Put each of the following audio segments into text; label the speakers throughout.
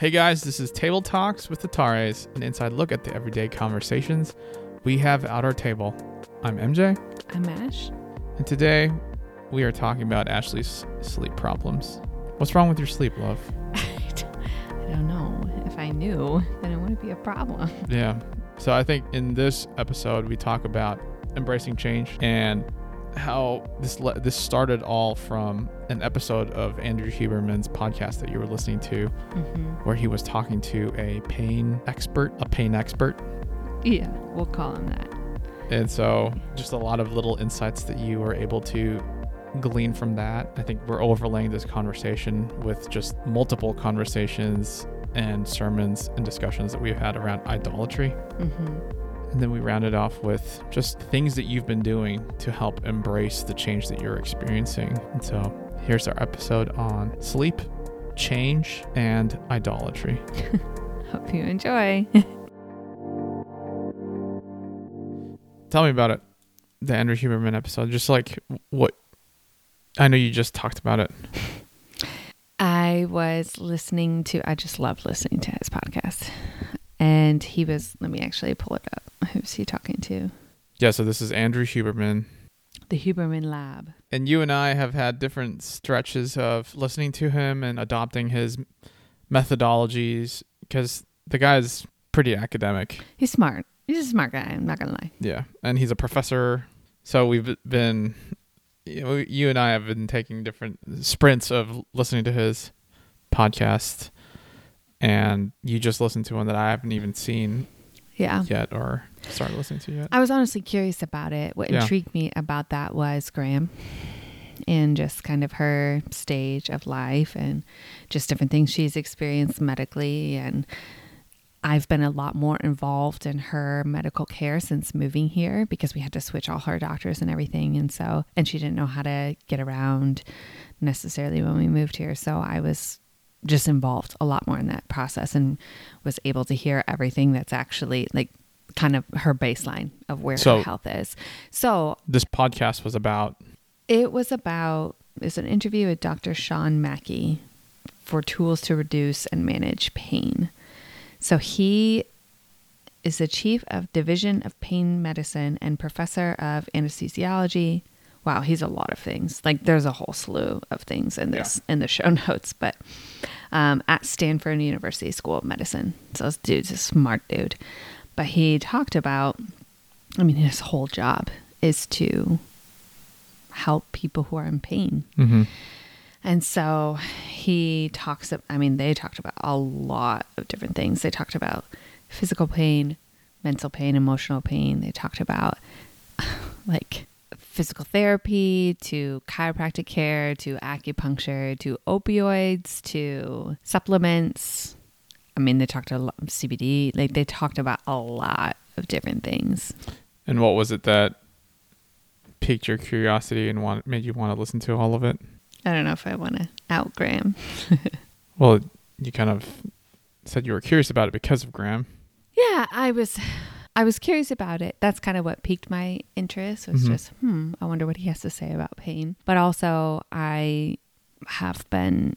Speaker 1: Hey guys, this is Table Talks with the Tares, an inside look at the everyday conversations we have at our table. I'm MJ,
Speaker 2: I'm Ash.
Speaker 1: and today we are talking about Ashley's sleep problems. What's wrong with your sleep, love?
Speaker 2: I don't know. If I knew, then it wouldn't be a problem.
Speaker 1: Yeah. So I think in this episode we talk about embracing change and how this le- this started all from an episode of Andrew Huberman's podcast that you were listening to,
Speaker 2: hmm
Speaker 1: where he was talking to a pain expert, a pain expert,
Speaker 2: Yeah, we'll call him that.
Speaker 1: And so, just a lot of little insights that you were able to glean from that. I think we're overlaying this conversation with just multiple conversations and sermons and discussions that we've had around idolatry.
Speaker 2: hmm
Speaker 1: And then we rounded off with just things that you've been doing to help embrace the change that you're experiencing. And so, here's our episode on sleep, change, and idolatry.
Speaker 2: Hope you enjoy.
Speaker 1: Tell me about it. The Andrew Huberman episode. Just like what I know you just talked about it.
Speaker 2: I was listening to, I just love listening to his podcast. And he was, let me actually pull it up. Who's he talking to?
Speaker 1: Yeah, so this is Andrew Huberman.
Speaker 2: The Huberman Lab.
Speaker 1: And you and I have had different stretches of listening to him and adopting his methodologies because the guy's pretty academic.
Speaker 2: He's smart. He's a smart guy. I'm not going to lie.
Speaker 1: Yeah. And he's a professor. So we've been, you, know, you and I have been taking different sprints of listening to his podcast. And you just listened to one that I haven't even seen
Speaker 2: Yeah.
Speaker 1: yet or started listening to yet.
Speaker 2: I was honestly curious about it. What
Speaker 1: Yeah.
Speaker 2: intrigued me about that was Graham and just kind of her stage of life and just different things she's experienced medically. And I've been a lot more involved in her medical care since moving here because we had to switch all her doctors and everything. And so, and she didn't know how to get around necessarily when we moved here. So I was just involved a lot more in that process and was able to hear everything that's actually like kind of her baseline of where
Speaker 1: So-
Speaker 2: her health is. So
Speaker 1: This podcast was about
Speaker 2: it was about it's an interview with Dr. Sean Mackey for tools to reduce and manage pain. So he is the chief of division of pain medicine and professor of anesthesiology. Wow, he's a lot of things. Like there's a whole slew of things in this in the show notes, but um, at Stanford University School of Medicine. So this dude's a smart dude. But he talked about I mean his whole job is to help people who are in pain.
Speaker 1: mm-hmm.
Speaker 2: And so he talks, I mean, they talked about a lot of different things. They talked about physical pain, mental pain, emotional pain. They talked about like physical therapy to chiropractic care to acupuncture to opioids to supplements. I mean, they talked a lot CBD. Like they talked about a lot of different things.
Speaker 1: And what was it that piqued your curiosity and want, made you want to listen to all of it?
Speaker 2: I don't know if I want to out Graham.
Speaker 1: Well, you kind of said you were curious about it because of Graham.
Speaker 2: Yeah, I was I was curious about it. That's kind of what piqued my interest was
Speaker 1: Mhm.
Speaker 2: just, hmm, I wonder what he has to say about pain. But also I have been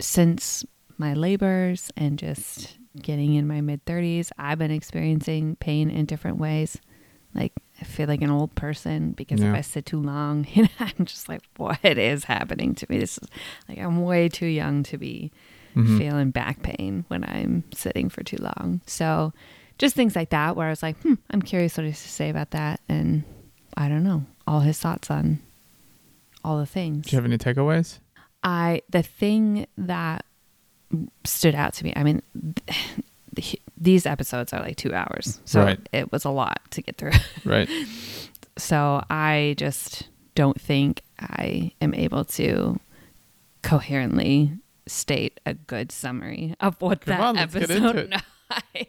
Speaker 2: since my labors and just getting in my mid 30s, I've been experiencing pain in different ways. Like I feel like an old person because
Speaker 1: Yeah.
Speaker 2: if I sit too long, you know, I'm just like, what is happening to me? This is like I'm way too young to be
Speaker 1: Mhm.
Speaker 2: feeling back pain when I'm sitting for too long. So just things like that where I was like, hmm, I'm curious what he has to say about that. And I don't know, all his thoughts on all the things.
Speaker 1: Do you have any takeaways?
Speaker 2: I, the thing that stood out to me, I mean, these episodes are like two hours. So
Speaker 1: Right.
Speaker 2: it was a lot to get through.
Speaker 1: Right.
Speaker 2: So I just don't think I am able to coherently state a good summary of what
Speaker 1: Come
Speaker 2: that
Speaker 1: on,
Speaker 2: episode.
Speaker 1: into it.
Speaker 2: No, I-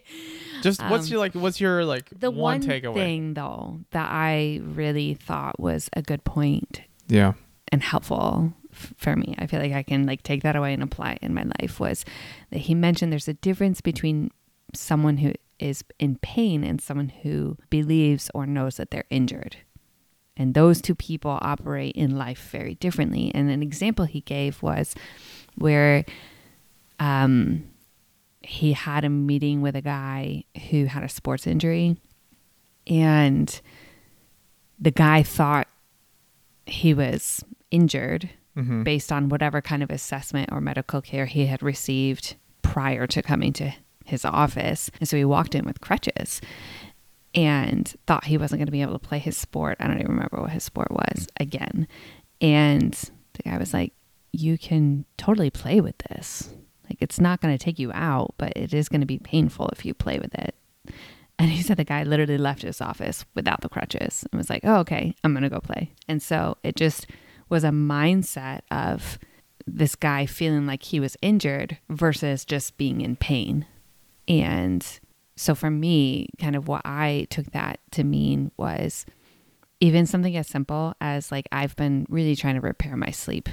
Speaker 1: Just what's
Speaker 2: Um,
Speaker 1: your like? What's your like
Speaker 2: the
Speaker 1: one,
Speaker 2: one,
Speaker 1: takeaway?
Speaker 2: thing though that I really thought was a good point
Speaker 1: Yeah.
Speaker 2: and helpful f- for me. I feel like I can like take that away and apply it in my life was that he mentioned there's a difference between someone who is in pain and someone who believes or knows that they're injured. And those two people operate in life very differently. And an example he gave was where um, he had a meeting with a guy who had a sports injury, and the guy thought he was injured
Speaker 1: Mhm.
Speaker 2: based on whatever kind of assessment or medical care he had received prior to coming to his office. And so he walked in with crutches and thought he wasn't going to be able to play his sport. I don't even remember what his sport was again. And the guy was like, You can totally play with this. Like, it's not going to take you out, but it is going to be painful if you play with it. And he said the guy literally left his office without the crutches and was like, oh, okay, I'm going to go play. And so it just was a mindset of this guy feeling like he was injured versus just being in pain. And so for me, kind of what I took that to mean was even something as simple as like I've been really trying to repair my sleep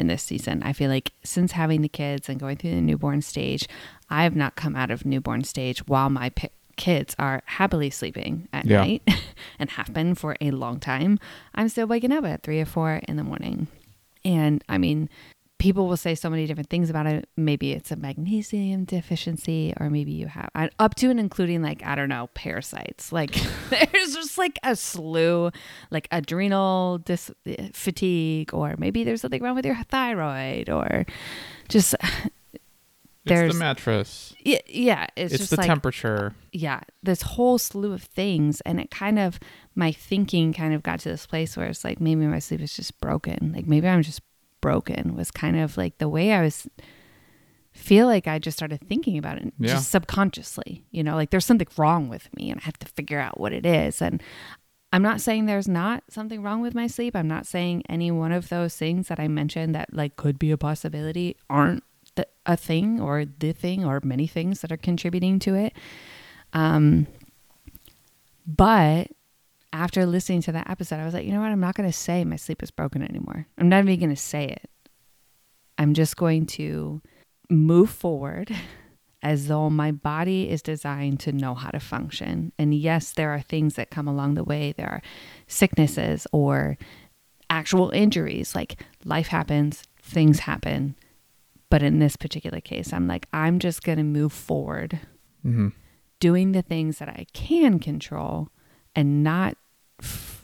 Speaker 2: in this season. I feel like since having the kids and going through the newborn stage, I have not come out of newborn stage while my pi- kids are happily sleeping at
Speaker 1: Yeah.
Speaker 2: night and have been for a long time. I'm still waking up at three or four in the morning. And I mean, people will say so many different things about it. Maybe it's a magnesium deficiency, or maybe you have up to and including like I don't know parasites. Like there's just like a slew, like adrenal dis- fatigue, or maybe there's something wrong with your thyroid, or just
Speaker 1: It's
Speaker 2: there's
Speaker 1: the mattress.
Speaker 2: yeah, yeah it's,
Speaker 1: It's,
Speaker 2: just
Speaker 1: the
Speaker 2: like
Speaker 1: temperature.
Speaker 2: yeah, this whole slew of things. And it kind of, my thinking kind of got to this place where it's like, maybe my sleep is just broken. Like maybe I'm just broken was kind of like the way I was, feel like I just started thinking about it
Speaker 1: Yeah.
Speaker 2: just subconsciously, you know, like there's something wrong with me and I have to figure out what it is. And I'm not saying there's not something wrong with my sleep. I'm not saying any one of those things that I mentioned that like could be a possibility aren't the, a thing or the thing or many things that are contributing to it. Um, but after listening to that episode, I was like, you know what? I'm not going to say my sleep is broken anymore. I'm not even going to say it. I'm just going to move forward as though my body is designed to know how to function. And yes, there are things that come along the way. There are sicknesses or actual injuries. Like life happens, things happen. But in this particular case, I'm like, I'm just going to move forward
Speaker 1: hmm
Speaker 2: doing the things that I can control and not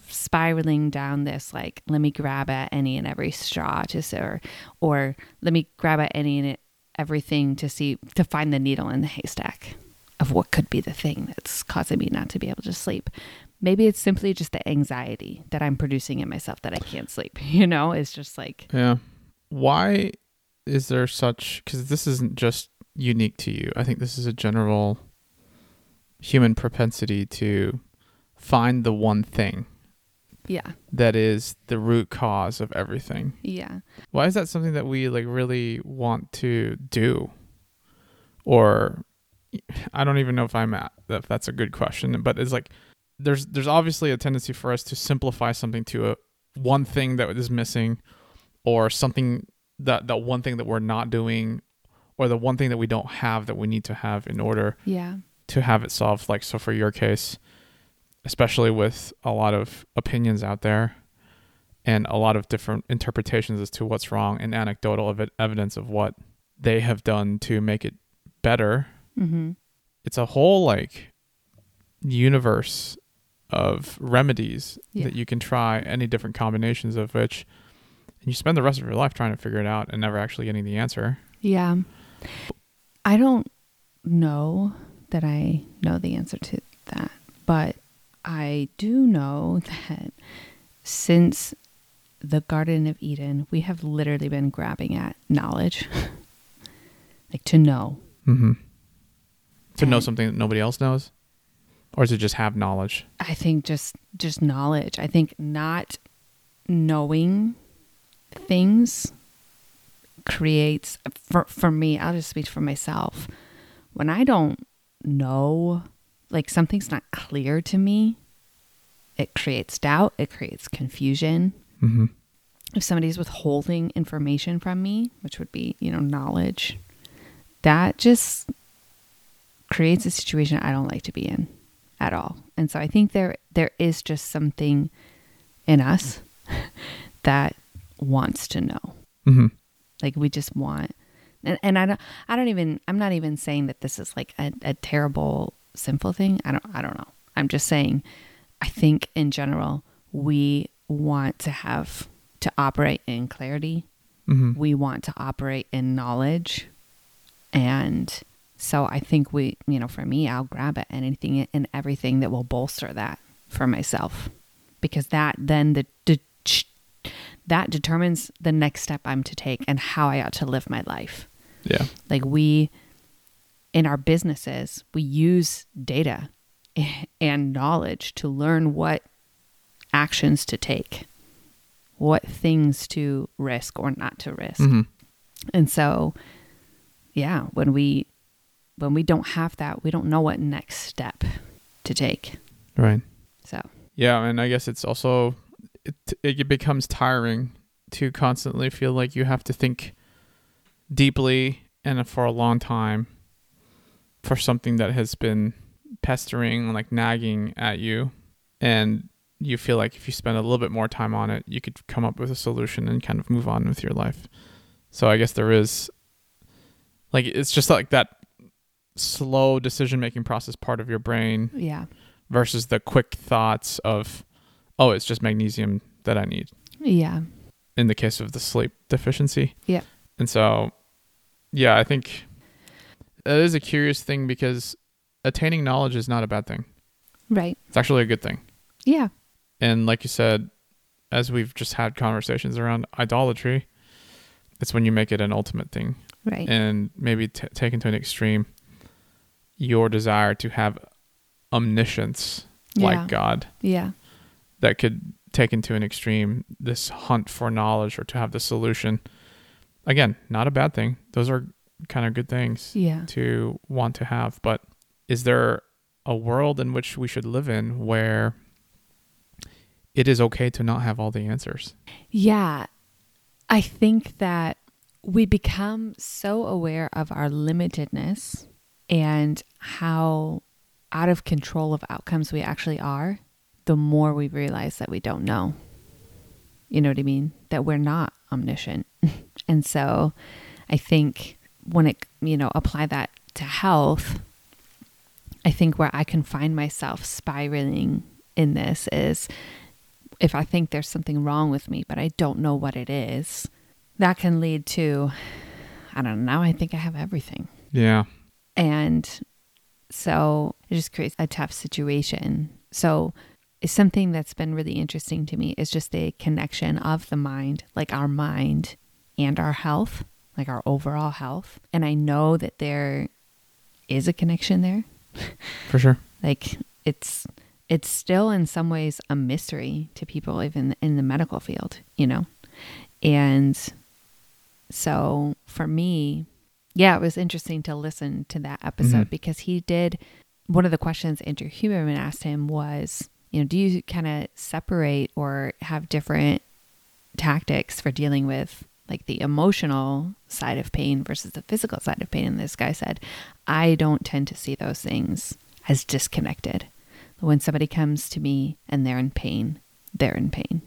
Speaker 2: spiraling down this like let me grab at any and every straw to or or let me grab at any and everything to see to find the needle in the haystack of what could be the thing that's causing me not to be able to sleep. Maybe it's simply just the anxiety that I'm producing in myself that I can't sleep. You know, it's just like
Speaker 1: Yeah. Why is there such? Because this isn't just unique to you. I think this is a general human propensity to find the one thing
Speaker 2: yeah,
Speaker 1: that is the root cause of everything.
Speaker 2: yeah.
Speaker 1: Why is that something that we like really want to do? Or I don't even know if I'm at if that's a good question, but it's like there's there's obviously a tendency for us to simplify something to a one thing that is missing or something that that one thing that we're not doing or the one thing that we don't have that we need to have in order
Speaker 2: Yeah.
Speaker 1: to have it solved like so for your case especially with a lot of opinions out there and a lot of different interpretations as to what's wrong and anecdotal ev- evidence of what they have done to make it better
Speaker 2: Mhm.
Speaker 1: it's a whole like universe of remedies
Speaker 2: Yeah.
Speaker 1: that you can try any different combinations of which and you spend the rest of your life trying to figure it out and never actually getting the answer
Speaker 2: Yeah. I don't know that I know the answer to that, but I do know that since the Garden of Eden, we have literally been grabbing at knowledge. like to know.
Speaker 1: mm-hmm. to know something that nobody else knows or to just have knowledge
Speaker 2: I think just just knowledge. I think not knowing things creates for for me, I'll just speak for myself. When I don't know like something's not clear to me, it creates doubt, it creates confusion.
Speaker 1: mm-hmm.
Speaker 2: If somebody's withholding information from me, which would be, you know, knowledge, that just creates a situation I don't like to be in at all. And so I think there there is just something in us that wants to know.
Speaker 1: Mm-hmm.
Speaker 2: Like we just want And, and I don't, I don't even, I'm not even saying that this is like a, a terrible, sinful thing. I don't, I don't know. I'm just saying, I think in general, we want to have to operate in clarity.
Speaker 1: Mm-hmm.
Speaker 2: We want to operate in knowledge. And so I think we, you know, for me, I'll grab at anything and everything that will bolster that for myself because that then the, the that determines the next step I'm to take and how I ought to live my life.
Speaker 1: Yeah.
Speaker 2: Like we in our businesses, we use data and knowledge to learn what actions to take, what things to risk or not to risk.
Speaker 1: Mm-hmm.
Speaker 2: And so yeah, when we when we don't have that, we don't know what next step to take.
Speaker 1: Right.
Speaker 2: So,
Speaker 1: Yeah, and I guess it's also it it becomes tiring to constantly feel like you have to think deeply and for a long time for something that has been pestering like nagging at you and you feel like if you spend a little bit more time on it you could come up with a solution and kind of move on with your life so i guess there is like it's just like that slow decision making process part of your brain
Speaker 2: yeah.
Speaker 1: versus the quick thoughts of, oh, it's just magnesium that I need
Speaker 2: Yeah.
Speaker 1: in the case of the sleep deficiency.
Speaker 2: Yeah.
Speaker 1: And so, yeah, I think that is a curious thing because attaining knowledge is not a bad thing.
Speaker 2: Right.
Speaker 1: It's actually a good thing.
Speaker 2: Yeah.
Speaker 1: And like you said, as we've just had conversations around idolatry, it's when you make it an ultimate thing
Speaker 2: Right.
Speaker 1: and maybe t- taken to an extreme, your desire to have omniscience
Speaker 2: Yeah.
Speaker 1: like God.
Speaker 2: yeah.
Speaker 1: that could take into an extreme this hunt for knowledge or to have the solution. Again, not a bad thing. Those are kind of good things
Speaker 2: Yeah.
Speaker 1: to want to have. But is there a world in which we should live in where it is okay to not have all the answers?
Speaker 2: Yeah. I think that we become so aware of our limitedness and how out of control of outcomes we actually are, the more we realize that we don't know. You know what I mean? That we're not omniscient. and so I think when it, you know, apply that to health, I think where I can find myself spiraling in this is if I think there's something wrong with me, but I don't know what it is, that can lead to, I don't know, now I think I have everything.
Speaker 1: Yeah.
Speaker 2: And so it just creates a tough situation. So it's something that's been really interesting to me is just the connection of the mind, like our mind and our health, like our overall health. And I know that there is a connection there.
Speaker 1: For sure.
Speaker 2: Like it's it's still in some ways a mystery to people even in the medical field, you know. And so for me, yeah, it was interesting to listen to that episode
Speaker 1: Mhm.
Speaker 2: because he did one of the questions Andrew Huberman asked him was, you know, do you kind of separate or have different tactics for dealing with like the emotional side of pain versus the physical side of pain? And this guy said, I don't tend to see those things as disconnected. When somebody comes to me and they're in pain, they're in pain.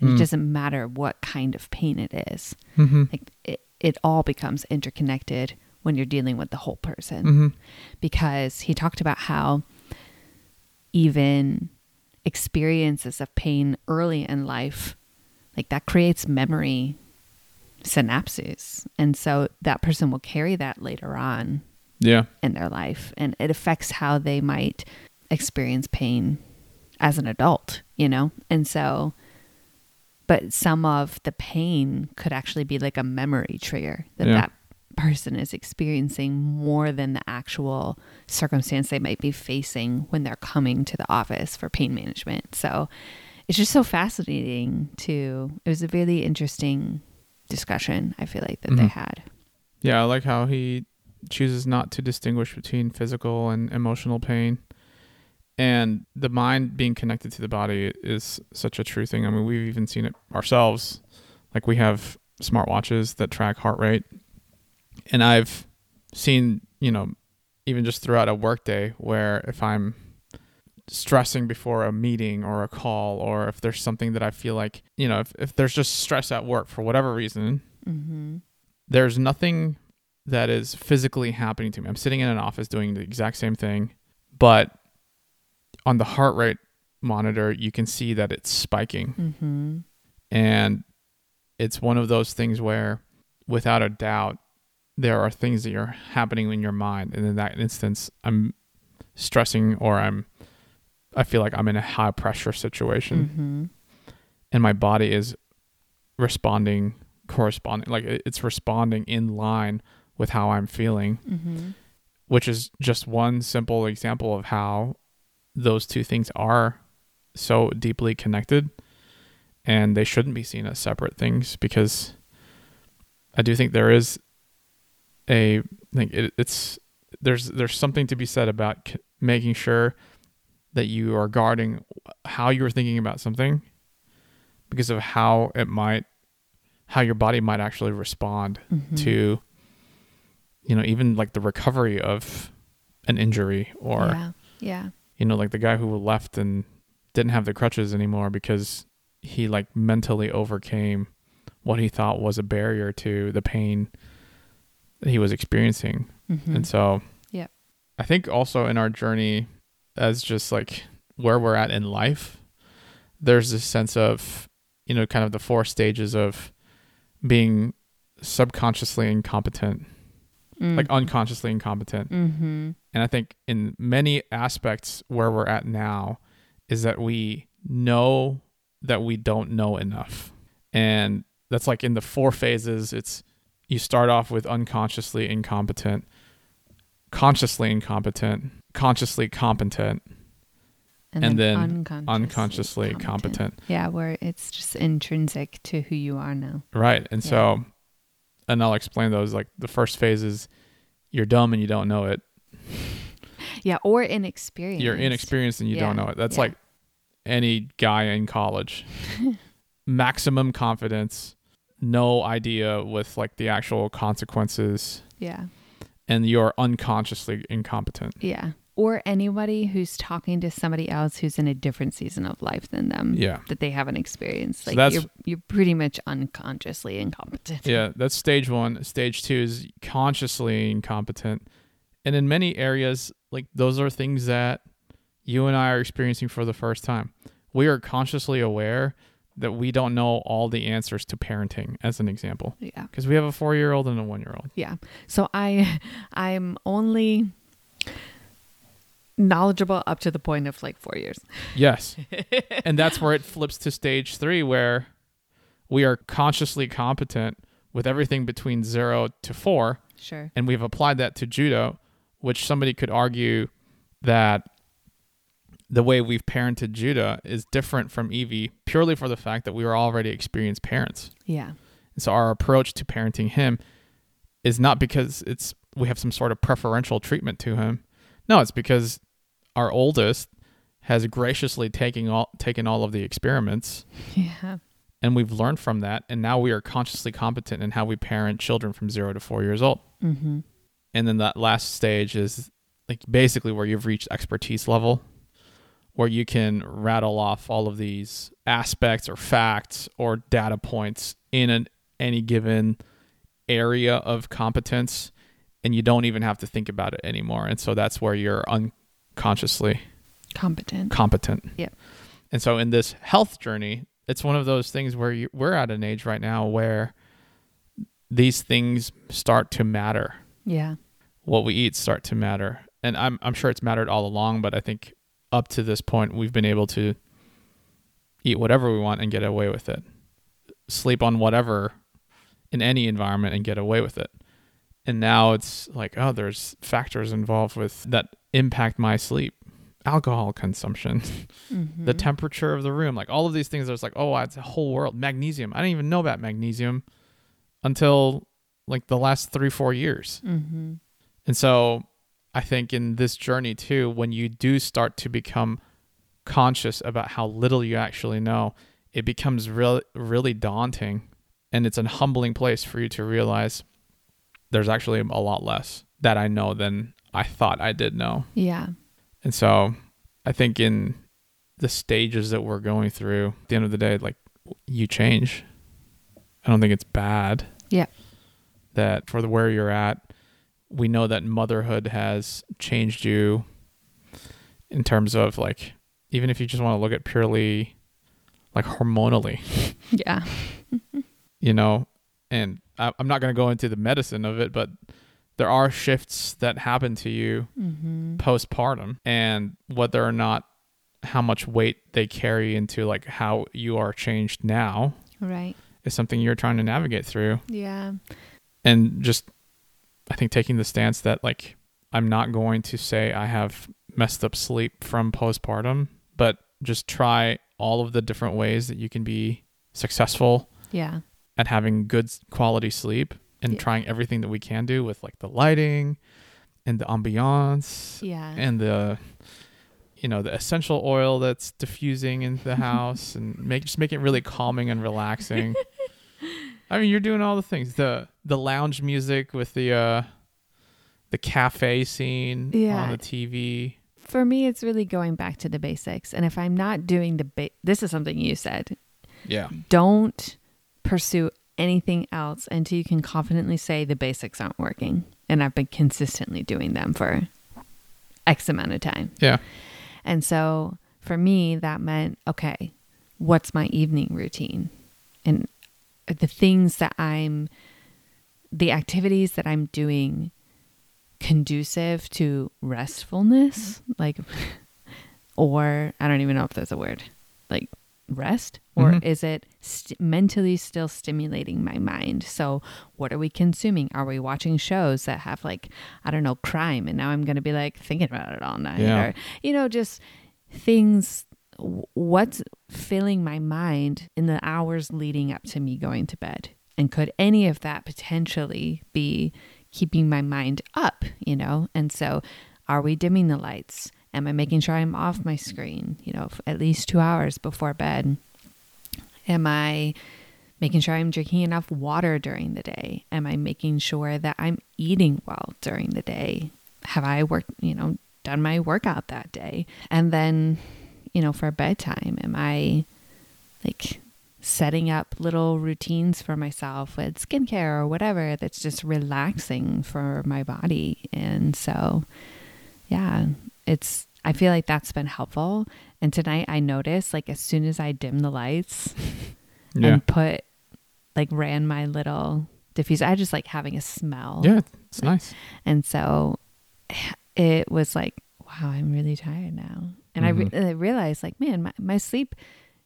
Speaker 2: And
Speaker 1: Mm.
Speaker 2: It doesn't matter what kind of pain it is.
Speaker 1: Mm-hmm.
Speaker 2: Like it, it all becomes interconnected when you're dealing with the whole person
Speaker 1: Mm-hmm.
Speaker 2: because he talked about how even experiences of pain early in life like that creates memory synapses and so that person will carry that later on
Speaker 1: Yeah.
Speaker 2: in their life and it affects how they might experience pain as an adult you know and so but some of the pain could actually be like a memory trigger that
Speaker 1: Yeah.
Speaker 2: that person is experiencing more than the actual circumstance they might be facing when they're coming to the office for pain management so it's just so fascinating to it was a really interesting discussion i feel like that they
Speaker 1: Mhm.
Speaker 2: had
Speaker 1: Yeah, I like how he chooses not to distinguish between physical and emotional pain. And the mind being connected to the body is such a true thing. I mean, we've even seen it ourselves. Like we have smartwatches that track heart rate. And I've seen, you know, even just throughout a workday where if I'm stressing before a meeting or a call or if there's something that I feel like, you know, if, if there's just stress at work for whatever reason,
Speaker 2: mm-hmm.
Speaker 1: there's nothing that is physically happening to me. I'm sitting in an office doing the exact same thing, but on the heart rate monitor, you can see that it's spiking.
Speaker 2: Mm-hmm.
Speaker 1: And it's one of those things where, without a doubt, there are things that are happening in your mind. And in that instance, I'm stressing or I'm, I feel like I'm in a high pressure situation
Speaker 2: Mm-hmm.
Speaker 1: and my body is responding, corresponding, like it's responding in line with how I'm feeling,
Speaker 2: Mm-hmm.
Speaker 1: which is just one simple example of how those two things are so deeply connected and they shouldn't be seen as separate things because I do think there is a like it, it's there's there's something to be said about c- making sure that you are guarding how you're thinking about something because of how it might how your body might actually respond
Speaker 2: Mm-hmm.
Speaker 1: to you know even like the recovery of an injury or
Speaker 2: yeah. Yeah.
Speaker 1: you know like the guy who left and didn't have the crutches anymore because he like mentally overcame what he thought was a barrier to the pain that he was experiencing
Speaker 2: Mm-hmm.
Speaker 1: and so
Speaker 2: yeah
Speaker 1: i think also in our journey as just like where we're at in life there's this sense of you know kind of the four stages of being subconsciously incompetent like unconsciously incompetent
Speaker 2: Mm-hmm.
Speaker 1: and I think in many aspects where we're at now is that we know that we don't know enough. And that's like in the four phases. It's you start off with unconsciously incompetent, consciously incompetent, consciously competent, and then
Speaker 2: unconsciously,
Speaker 1: unconsciously competent.
Speaker 2: Yeah, where it's just intrinsic to who you are now.
Speaker 1: Right. And
Speaker 2: Yeah.
Speaker 1: so, and I'll explain those. Like the first phase is you're dumb and you don't know it.
Speaker 2: Yeah, or inexperienced.
Speaker 1: You're inexperienced and you don't know it. That's
Speaker 2: yeah.
Speaker 1: like any guy in college. Maximum confidence, no idea with like the actual consequences,
Speaker 2: Yeah.
Speaker 1: And you're unconsciously incompetent.
Speaker 2: Yeah. Or anybody who's talking to somebody else who's in a different season of life than them
Speaker 1: Yeah.
Speaker 2: that they haven't experienced.
Speaker 1: So
Speaker 2: Like
Speaker 1: that's-
Speaker 2: you're you're pretty much unconsciously incompetent.
Speaker 1: Yeah, that's stage one. Stage two is consciously incompetent. And in many areas, like those are things that you and I are experiencing for the first time. We are consciously aware that we don't know all the answers to parenting, as an example,
Speaker 2: Yeah.
Speaker 1: because we have a four year old and a one year old.
Speaker 2: Yeah. So I I'm only knowledgeable up to the point of like 4 years.
Speaker 1: Yes. and that's where it flips to stage three, where we are consciously competent with everything between zero to four.
Speaker 2: Sure.
Speaker 1: and we've applied that to Judah, which somebody could argue that the way we've parented Judah is different from Evie purely for the fact that we were already experienced parents.
Speaker 2: Yeah.
Speaker 1: And so our approach to parenting him is not because it's we have some sort of preferential treatment to him. No, it's because our oldest has graciously taken all taken all of the experiments
Speaker 2: Yeah.
Speaker 1: and we've learned from that and now we are consciously competent in how we parent children from 0 to 4 years old.
Speaker 2: Mhm.
Speaker 1: and then that last stage is like basically where you've reached expertise level where you can rattle off all of these aspects or facts or data points in an, any given area of competence and you don't even have to think about it anymore and so that's where you're unconsciously
Speaker 2: Competent.
Speaker 1: competent
Speaker 2: Yep.
Speaker 1: and so in this health journey it's one of those things where you, we're at an age right now where these things start to matter
Speaker 2: Yeah.
Speaker 1: what we eat start to matter. And I'm I'm sure it's mattered all along, but I think up to this point we've been able to eat whatever we want and get away with it. Sleep on whatever in any environment and get away with it. And now it's like, oh, there's factors involved with that impact my sleep. Alcohol consumption,
Speaker 2: Mhm.
Speaker 1: the temperature of the room, like all of these things. There's like, oh, it's a whole world. Magnesium. I didn't even know about magnesium until like the last three, four years.
Speaker 2: Mhm.
Speaker 1: And so I think in this journey too, when you do start to become conscious about how little you actually know, it becomes really, really daunting. And it's a humbling place for you to realize there's actually a lot less that I know than I thought I did know.
Speaker 2: Yeah.
Speaker 1: And so I think in the stages that we're going through, at the end of the day, like you change. I don't think it's bad.
Speaker 2: Yeah.
Speaker 1: that for the where you're at, we know that motherhood has changed you in terms of like even if you just want to look at purely like hormonally,
Speaker 2: Yeah.
Speaker 1: you know, and I, I'm not going to go into the medicine of it, but there are shifts that happen to you
Speaker 2: Mm-hmm.
Speaker 1: postpartum and whether or not how much weight they carry into like how you are changed now
Speaker 2: Right.
Speaker 1: is something you're trying to navigate through
Speaker 2: Yeah.
Speaker 1: and just i think taking the stance that like i'm not going to say i have messed up sleep from postpartum but just try all of the different ways that you can be successful
Speaker 2: Yeah.
Speaker 1: at having good quality sleep and
Speaker 2: Yeah.
Speaker 1: trying everything that we can do with like the lighting and the ambiance
Speaker 2: Yeah.
Speaker 1: and the you know the essential oil that's diffusing in the house and make just make it really calming and relaxing i mean you're doing all the things the the lounge music with the uh the cafe scene
Speaker 2: Yeah.
Speaker 1: on the tv
Speaker 2: For me, it's really going back to the basics. And if I'm not doing the ba- this is something you said.
Speaker 1: yeah
Speaker 2: Don't pursue anything else until you can confidently say the basics aren't working. And I've been consistently doing them for X amount of time.
Speaker 1: yeah
Speaker 2: And so for me, that meant okay, what's my evening routine? And the things that I'm, the activities that I'm doing conducive to restfulness, like, or I don't even know if there's a word, like rest, or
Speaker 1: Mhm.
Speaker 2: is it st- mentally still stimulating my mind? So, what are we consuming? Are we watching shows that have like, I don't know, crime? And now I'm going to be like thinking about it all night,
Speaker 1: Yeah.
Speaker 2: or you know, just things. What's filling my mind in the hours leading up to me going to bed? And could any of that potentially be keeping my mind up, you know? And so, are we dimming the lights? Am I making sure I'm off my screen, you know, at least two hours before bed? Am I making sure I'm drinking enough water during the day? Am I making sure that I'm eating well during the day? Have I worked, you know, done my workout that day? And then, you know, for bedtime, am I like setting up little routines for myself with skincare or whatever that's just relaxing for my body? And so, yeah, it's, I feel like that's been helpful. And tonight I noticed like as soon as I dim the lights,
Speaker 1: yeah
Speaker 2: and put like ran my little diffuser. I just like having a smell.
Speaker 1: yeah it's nice
Speaker 2: And so it was like, wow, I'm really tired now. And I, re- mm-hmm. I realized like, man, my, my sleep,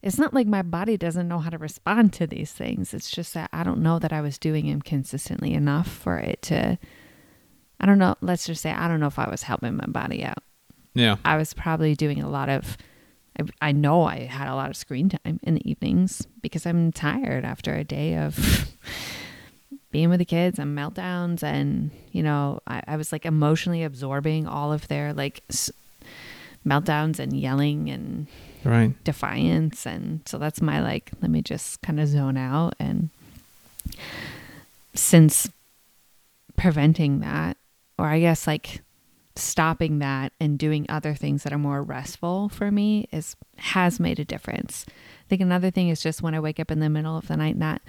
Speaker 2: it's not like my body doesn't know how to respond to these things. It's just that I don't know that I was doing them consistently enough for it to, I don't know. Let's just say, I don't know if I was helping my body out.
Speaker 1: yeah
Speaker 2: I was probably doing a lot of I, I know I had a lot of screen time in the evenings because I'm tired after a day of being with the kids and meltdowns and you know I, I was like emotionally absorbing all of their like s- meltdowns and yelling and
Speaker 1: right.
Speaker 2: defiance. And so that's my like let me just kind of zone out. And since preventing that or i guess like stopping that and doing other things that are more restful for me is has made a difference. I think another thing is just when i wake up in the middle of the night not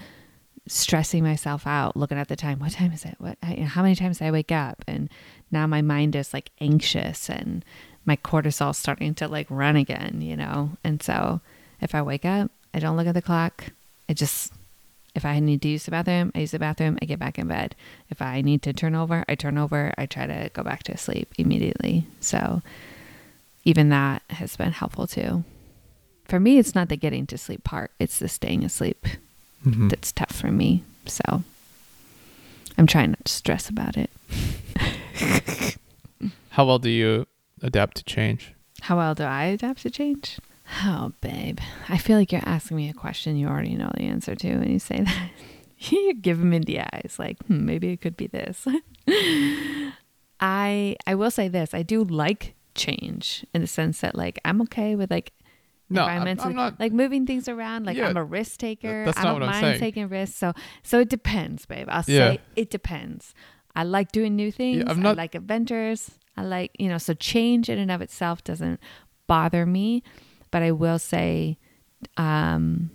Speaker 2: stressing myself out looking at the time what time is it? What how many times i wake up? And now my mind is like anxious and my cortisol's starting to like run again you know? And so if i wake up i don't look at the clock. I just if i need to use the bathroom i use the bathroom. I get back in bed. If i need to turn over i turn over. I try to go back to sleep immediately. So even that has been helpful too. For me it's not the getting to sleep part. It's the staying asleep
Speaker 1: Mhm.
Speaker 2: that's tough for me. So I'm trying not to stress about it.
Speaker 1: how well do you adapt to change
Speaker 2: How well do I adapt to change? Oh, babe. I feel like you're asking me a question you already know the answer to when you say that. you give me the eyes like, hmm, maybe it could be this. I I will say this. I do like change in the sense that like I'm okay with like
Speaker 1: no I'm, I'm not
Speaker 2: like moving things around like
Speaker 1: Yeah,
Speaker 2: i'm a risk taker
Speaker 1: that's
Speaker 2: i don't
Speaker 1: I'm
Speaker 2: mind
Speaker 1: saying.
Speaker 2: taking risks so so it depends babe i'll
Speaker 1: Yeah.
Speaker 2: say it depends i like doing new things
Speaker 1: I'm
Speaker 2: i
Speaker 1: not-
Speaker 2: like adventures i like you know so change in and of itself doesn't bother me but i will say um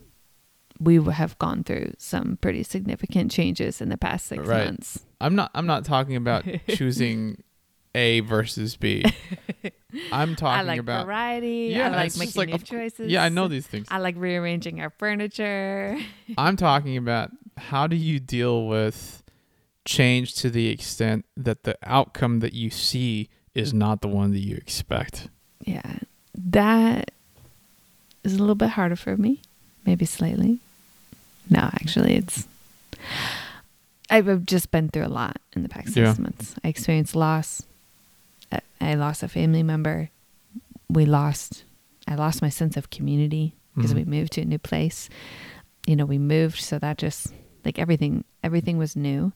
Speaker 2: we have gone through some pretty significant changes in the past six
Speaker 1: Right.
Speaker 2: months.
Speaker 1: I'm not I'm not talking about choosing A versus B. I'm talking I
Speaker 2: like
Speaker 1: about
Speaker 2: variety.
Speaker 1: Yeah,
Speaker 2: I like making
Speaker 1: like,
Speaker 2: new
Speaker 1: of
Speaker 2: choices.
Speaker 1: Yeah, I know these things.
Speaker 2: I like rearranging our furniture.
Speaker 1: I'm talking about how do you deal with change to the extent that the outcome that you see is not the one that you expect.
Speaker 2: Yeah, that is a little bit harder for me. Maybe slightly. No, actually, it's. I've just been through a lot in the past
Speaker 1: Yeah.
Speaker 2: six months. I experienced loss. I- lost a family member. We lost. I lost my sense of community because
Speaker 1: Mhm.
Speaker 2: we moved to a new place. You know, we moved, so that just like everything. Everything was new.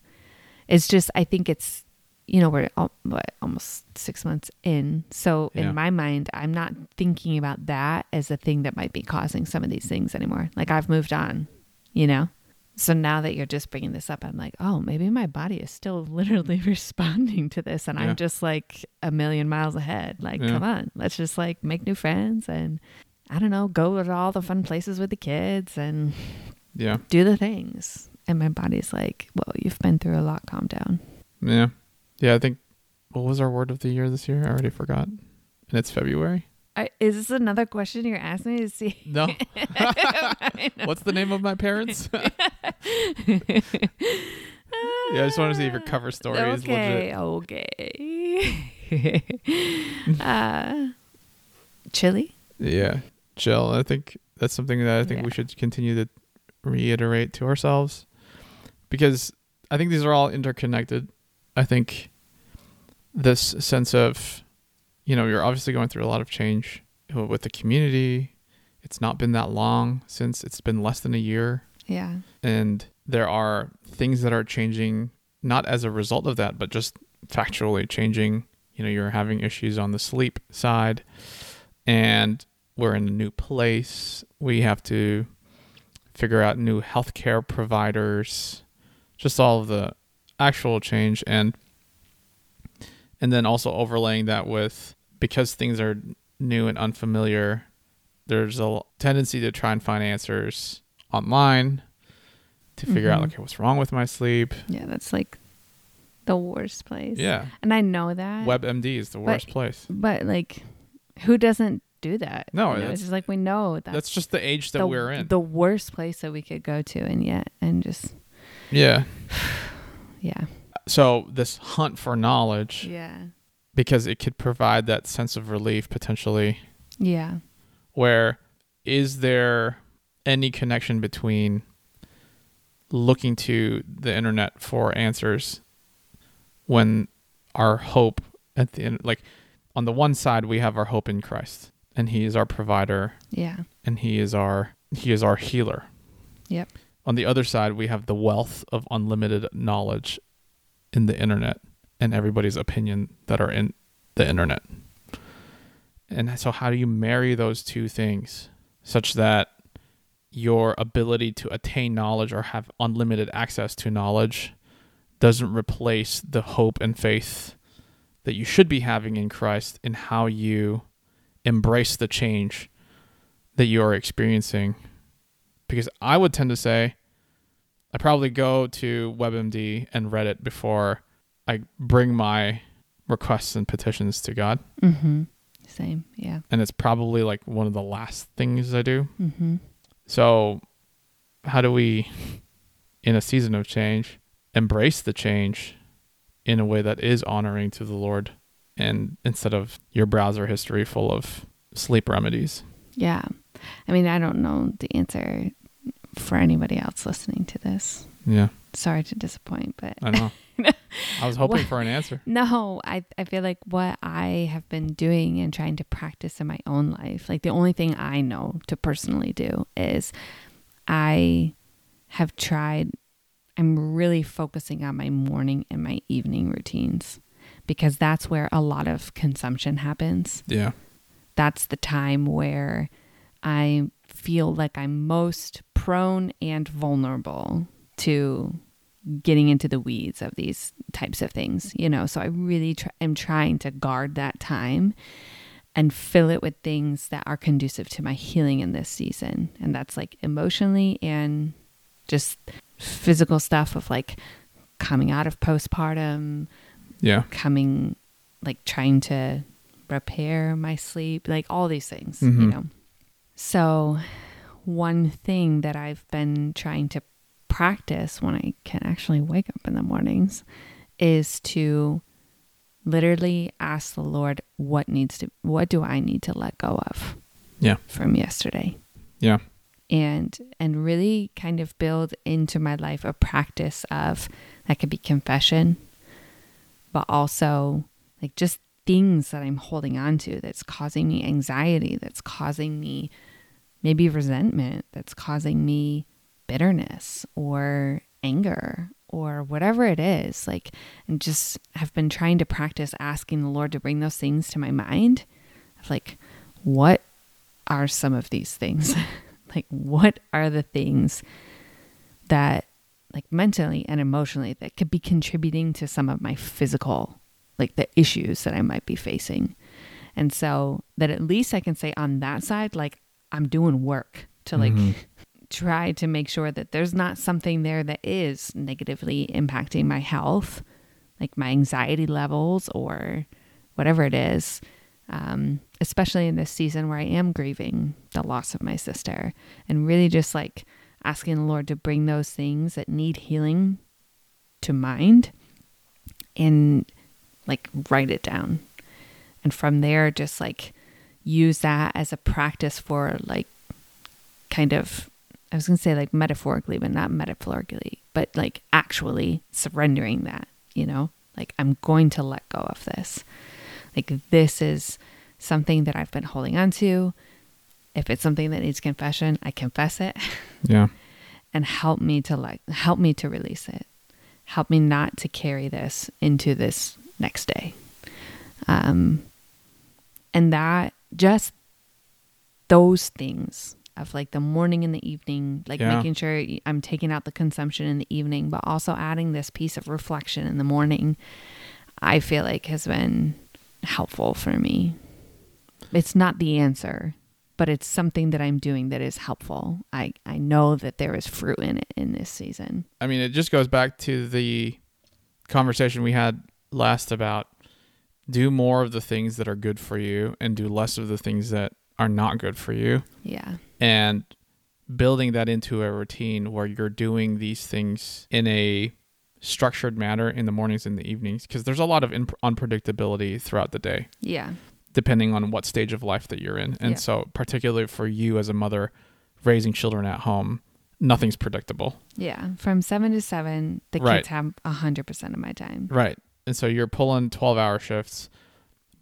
Speaker 2: It's just. I think it's. You know, we're al- what almost six months in. So
Speaker 1: Yeah.
Speaker 2: in my mind, I'm not thinking about that as a thing that might be causing some of these things anymore. Like I've moved on. You know. So now that you're just bringing this up, I'm like, oh, maybe my body is still literally mm-hmm. responding to this, and
Speaker 1: Yeah.
Speaker 2: I'm just like a million miles ahead. Like,
Speaker 1: Yeah.
Speaker 2: come on, let's just like make new friends and I don't know, go to all the fun places with the kids and
Speaker 1: Yeah.
Speaker 2: do the things. And my body's like, well, you've been through a lot. Calm down.
Speaker 1: Yeah. Yeah, I think what was our word of the year this year? I already forgot. And it's February.
Speaker 2: I, is this another question you're asking me to see?
Speaker 1: No. What's the name of my parents? yeah, I just want to see if your cover story is legit.
Speaker 2: okay, okay. uh, chili.
Speaker 1: Yeah. chill. I think that's something that I think
Speaker 2: Yeah.
Speaker 1: we should continue to reiterate to ourselves because I think these are all interconnected. I think this sense of, you know, you're obviously going through a lot of change with the community. It's not been that long since it's been less than a year.
Speaker 2: Yeah.
Speaker 1: And there are things that are changing, not as a result of that, but just factually changing. You know, you're having issues on the sleep side, and we're in a new place. We have to figure out new healthcare providers, just all of the actual change and and then also overlaying that with because things are new and unfamiliar, there's a tendency to try and find answers online to figure out
Speaker 2: Mhm.
Speaker 1: okay what's wrong with my sleep.
Speaker 2: Yeah. That's like the worst place.
Speaker 1: Yeah.
Speaker 2: And I know that.
Speaker 1: WebMD is the
Speaker 2: But-
Speaker 1: worst place.
Speaker 2: But like, who doesn't do that?
Speaker 1: No,
Speaker 2: You know, it's just like we know that
Speaker 1: That's just the age that
Speaker 2: the,
Speaker 1: we're in.
Speaker 2: The worst place that we could go to, and yet, and just
Speaker 1: yeah.
Speaker 2: yeah,
Speaker 1: So this hunt for knowledge
Speaker 2: yeah,
Speaker 1: because it could provide that sense of relief potentially
Speaker 2: yeah,
Speaker 1: where is there any connection between looking to the internet for answers when our hope at the end like on the one side we have our hope in Christ and he is our provider
Speaker 2: yeah,
Speaker 1: and he is our he is our healer.
Speaker 2: Yep.
Speaker 1: On the other side we have the wealth of unlimited knowledge in the internet and everybody's opinion that are in the internet. And so how do you marry those two things such that your ability to attain knowledge or have unlimited access to knowledge doesn't replace the hope and faith that you should be having in Christ in how you embrace the change that you are experiencing. Because I would tend to say, I probably go to WebMD and Reddit before I bring my requests and petitions to God.
Speaker 2: mm-hmm. Same, yeah,
Speaker 1: And it's probably like one of the last things I do.
Speaker 2: mm-hmm.
Speaker 1: So, how do we, in a season of change, embrace the change in a way that is honoring to the Lord and instead of your browser history full of sleep remedies?
Speaker 2: yeah. I mean, I don't know the answer for anybody else listening to this.
Speaker 1: Yeah,
Speaker 2: Sorry to disappoint, but
Speaker 1: I know. I was hoping for an answer.
Speaker 2: No, I, I feel like what I have been doing and trying to practice in my own life, like the only thing I know to personally do is I have tried, I'm really focusing on my morning and my evening routines because that's where a lot of consumption happens.
Speaker 1: Yeah.
Speaker 2: That's the time where I feel like I'm most prone and vulnerable to getting into the weeds of these types of things, you know. So I really tr- am trying to guard that time and fill it with things that are conducive to my healing in this season. And that's like emotionally and just physical stuff of like coming out of postpartum,
Speaker 1: Yeah.
Speaker 2: coming like trying to repair my sleep, like all these things, you
Speaker 1: Mhm.
Speaker 2: know. So, one thing that I've been trying to practice when I can actually wake up in the mornings is to literally ask the Lord what needs to what do I need to let go of
Speaker 1: Yeah.
Speaker 2: from yesterday
Speaker 1: Yeah.
Speaker 2: and and really kind of build into my life a practice of that could be confession but also like just things that I'm holding on to that's causing me anxiety that's causing me maybe resentment that's causing me bitterness or anger or whatever it is like and just have been trying to practice asking the lord to bring those things to my mind like what are some of these things like what are the things that like mentally and emotionally that could be contributing to some of my physical like the issues that I might be facing. And so that at least I can say on that side like I'm doing work to like
Speaker 1: Mhm.
Speaker 2: try to make sure that there's not something there that is negatively impacting my health, like my anxiety levels or whatever it is. Um, especially in this season where I am grieving the loss of my sister and really just like asking the Lord to bring those things that need healing to mind and like write it down. And from there, just like use that as a practice for like kind of, I was going to say like metaphorically, but not metaphorically, but like actually surrendering that, you know, like I'm going to let go of this. Like this is something that I've been holding on to. If it's something that needs confession, I confess it
Speaker 1: Yeah.
Speaker 2: and help me to like help me to release it. Help me not to carry this into this next day. Um and that just those things of like the morning and the evening, like
Speaker 1: Yeah.
Speaker 2: making sure I'm taking out the consumption in the evening, but also adding this piece of reflection in the morning, I feel like has been helpful for me. It's not the answer, but it's something that I'm doing that is helpful. I, I know that there is fruit in it in this season.
Speaker 1: I mean, it just goes back to the conversation we had last about do more of the things that are good for you and do less of the things that are not good for you.
Speaker 2: Yeah.
Speaker 1: And building that into a routine where you're doing these things in a structured manner in the mornings and the evenings because there's a lot of imp- unpredictability throughout the day
Speaker 2: Yeah.
Speaker 1: depending on what stage of life that you're in. And
Speaker 2: Yeah.
Speaker 1: so particularly for you as a mother raising children at home, nothing's predictable.
Speaker 2: Yeah. From seven to seven, the
Speaker 1: Right.
Speaker 2: kids have a hundred percent of my time.
Speaker 1: Right. And so you're pulling 12 hour shifts,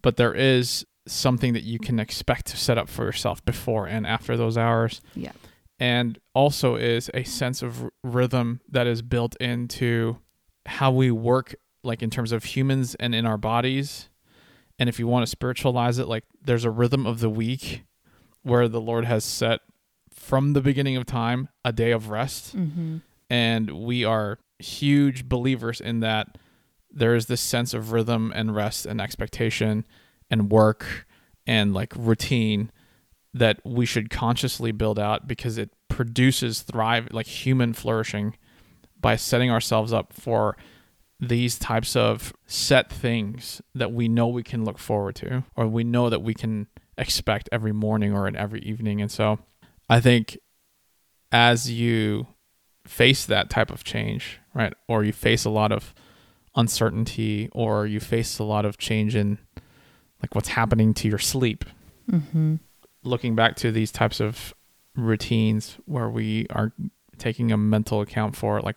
Speaker 1: but there is something that you can expect to set up for yourself before and after those hours.
Speaker 2: Yeah.
Speaker 1: And also is a sense of r- rhythm that is built into how we work, like in terms of humans and in our bodies. And if you want to spiritualize it, like there's a rhythm of the week where the Lord has set from the beginning of time a day of rest
Speaker 2: Mm-hmm.
Speaker 1: and we are huge believers in that there is this sense of rhythm and rest and expectation and work and like routine that we should consciously build out because it produces thrive like human flourishing by setting ourselves up for these types of set things that we know we can look forward to or we know that we can expect every morning or in every evening and so i think as you face that type of change, right? Or you face a lot of uncertainty or you face a lot of change in like what's happening to your sleep.
Speaker 2: Mm-hmm.
Speaker 1: Looking back to these types of routines where we are taking a mental account for like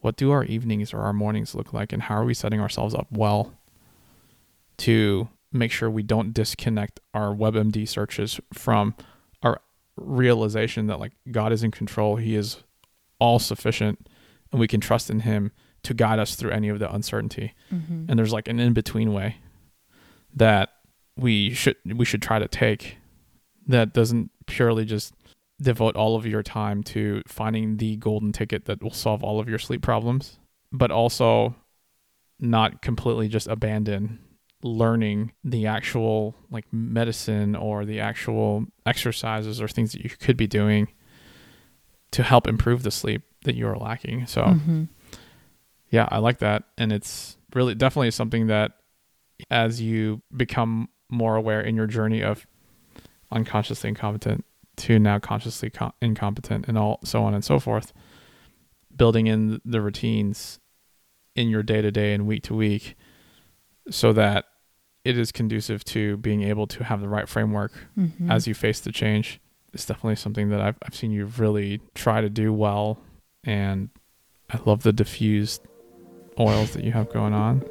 Speaker 1: what do our evenings or our mornings look like and how are we setting ourselves up well to make sure we don't disconnect our WebMD searches from our realization that like God is in control. He is all sufficient and we can trust in him to guide us through any of the uncertainty.
Speaker 2: Mm-hmm.
Speaker 1: And there's like an in-between way that we should we should try to take that doesn't purely just devote all of your time to finding the golden ticket that will solve all of your sleep problems, but also not completely just abandon learning the actual like medicine or the actual exercises or things that you could be doing to help improve the sleep that you are lacking. So
Speaker 2: Mm-hmm.
Speaker 1: Yeah, I like that. And it's really definitely something that as you become more aware in your journey of unconsciously incompetent to now consciously co- incompetent and all so on and so forth, building in the routines in your day to day and week to week so that it is conducive to being able to have the right framework
Speaker 2: Mm-hmm.
Speaker 1: as you face the change is definitely something that I've, I've seen you really try to do well. And I love the diffused oils that you have going on.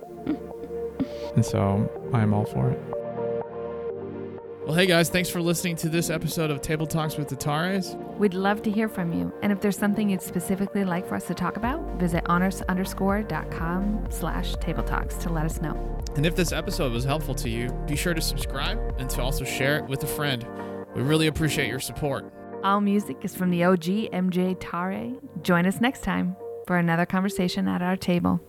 Speaker 1: And so I'm all for it. Well, hey guys, thanks for listening to this episode of Table Talks with the Tares.
Speaker 2: We'd love to hear from you. And if there's something you'd specifically like for us to talk about, visit honest underscore.com slash table talks to let us know.
Speaker 1: And if this episode was helpful to you, be sure to subscribe and to also share it with a friend. We really appreciate your support.
Speaker 2: All music is from the OG MJ Tare. Join us next time for another conversation at our table.